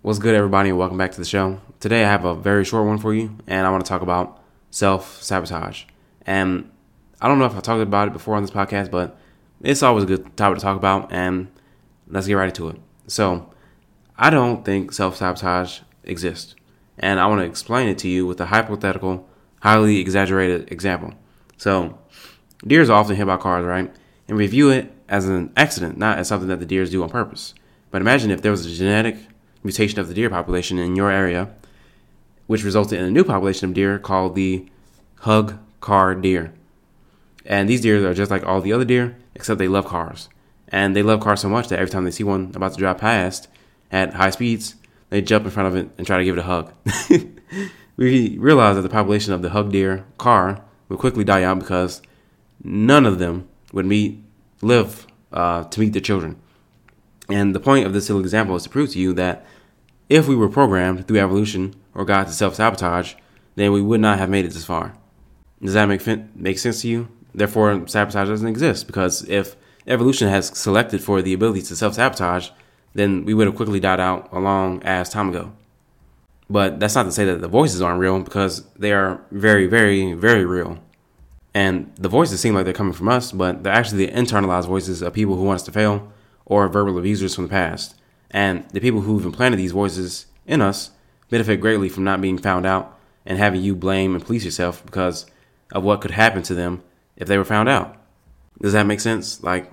What's good, everybody, welcome back to the show. Today, I have a very short one for you, and I want to talk about self sabotage. And I don't know if I talked about it before on this podcast, but it's always a good topic to talk about, and let's get right into it. So, I don't think self sabotage exists, and I want to explain it to you with a hypothetical, highly exaggerated example. So, deers often hit by cars, right? And we view it as an accident, not as something that the deers do on purpose. But imagine if there was a genetic mutation of the deer population in your area, which resulted in a new population of deer called the hug car deer. And these deer are just like all the other deer, except they love cars. And they love cars so much that every time they see one about to drive past at high speeds, they jump in front of it and try to give it a hug. we realized that the population of the hug deer car would quickly die out because none of them would meet live uh, to meet their children. And the point of this little example is to prove to you that if we were programmed through evolution or God to self sabotage, then we would not have made it this far. Does that make fin- make sense to you? Therefore, sabotage doesn't exist because if evolution has selected for the ability to self sabotage, then we would have quickly died out a long ass time ago. But that's not to say that the voices aren't real because they are very, very, very real. And the voices seem like they're coming from us, but they're actually the internalized voices of people who want us to fail or verbal abusers from the past. And the people who've implanted these voices in us benefit greatly from not being found out and having you blame and police yourself because of what could happen to them if they were found out. Does that make sense? Like,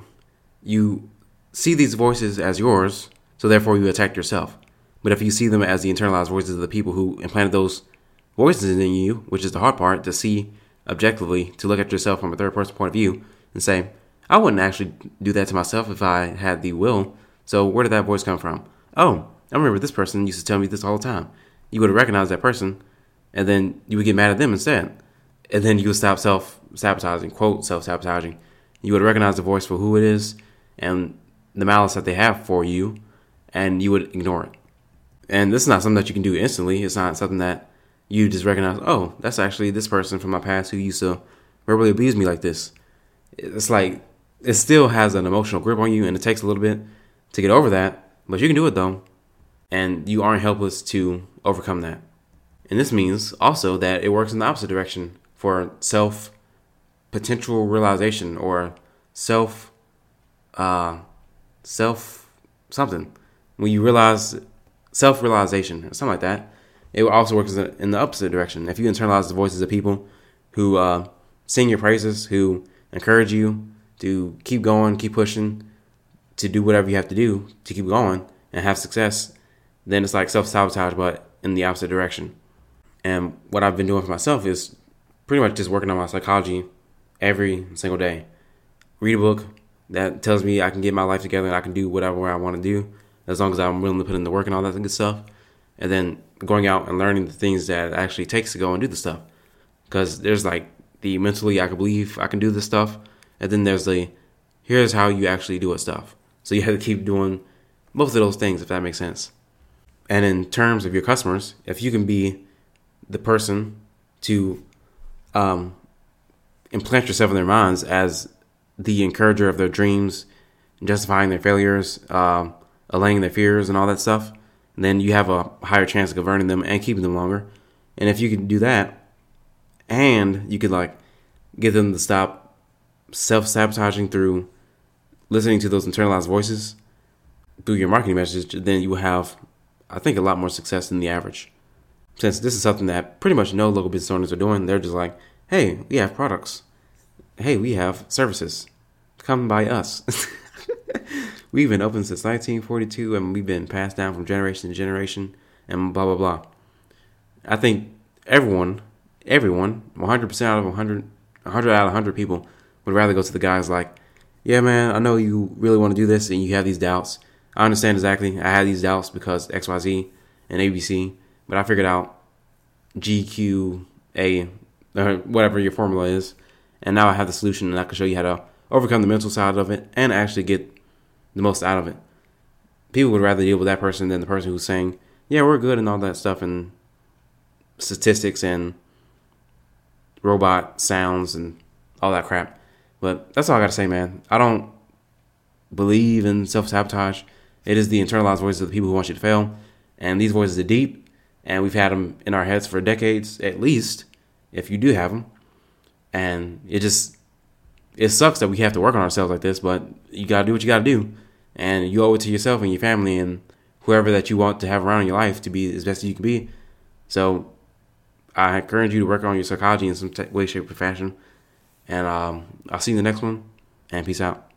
you see these voices as yours, so therefore you attack yourself. But if you see them as the internalized voices of the people who implanted those voices in you, which is the hard part, to see objectively, to look at yourself from a third person point of view and say, I wouldn't actually do that to myself if I had the will. So where did that voice come from? Oh, I remember this person used to tell me this all the time. You would recognize that person, and then you would get mad at them instead. And then you would stop self sabotaging, quote, self sabotaging. You would recognize the voice for who it is and the malice that they have for you, and you would ignore it. And this is not something that you can do instantly. It's not something that you just recognize, oh, that's actually this person from my past who used to verbally abuse me like this. It's like it still has an emotional grip on you and it takes a little bit to get over that, but you can do it though. And you aren't helpless to overcome that. And this means also that it works in the opposite direction for self potential realization or self uh self something. When you realize self realization or something like that, it also works in the opposite direction. If you internalize the voices of people who uh, sing your praises, who encourage you, to keep going, keep pushing, to do whatever you have to do to keep going and have success, then it's like self sabotage, but in the opposite direction. And what I've been doing for myself is pretty much just working on my psychology every single day. Read a book that tells me I can get my life together and I can do whatever I want to do as long as I'm willing to put in the work and all that good stuff. And then going out and learning the things that actually takes to go and do the stuff. Because there's like the mentally I can believe I can do this stuff and then there's the here's how you actually do it stuff. So you have to keep doing both of those things, if that makes sense. And in terms of your customers, if you can be the person to um, implant yourself in their minds as the encourager of their dreams, justifying their failures, uh, allaying their fears, and all that stuff, then you have a higher chance of converting them and keeping them longer. And if you can do that, and you could like get them to stop self sabotaging through listening to those internalized voices through your marketing message, then you will have, I think, a lot more success than the average. Since this is something that pretty much no local business owners are doing, they're just like, hey, we have products. Hey, we have services. Come by us. we've been open since 1942 and we've been passed down from generation to generation and blah, blah, blah. I think everyone, everyone, 100% out of 100, 100 out of 100 people would rather go to the guys like, yeah, man, I know you really want to do this and you have these doubts. I understand exactly. I had these doubts because XYZ and ABC, but I figured out GQA, or whatever your formula is, and now I have the solution and I can show you how to overcome the mental side of it and actually get the most out of it. People would rather deal with that person than the person who's saying, yeah, we're good and all that stuff and statistics and robot sounds and all that crap. But that's all I got to say, man. I don't believe in self sabotage. It is the internalized voices of the people who want you to fail. And these voices are deep, and we've had them in our heads for decades at least, if you do have them. And it just it sucks that we have to work on ourselves like this, but you gotta do what you gotta do, and you owe it to yourself and your family and whoever that you want to have around in your life to be as best as you can be. So I encourage you to work on your psychology in some way, shape, or fashion. And um, I'll see you in the next one. And peace out.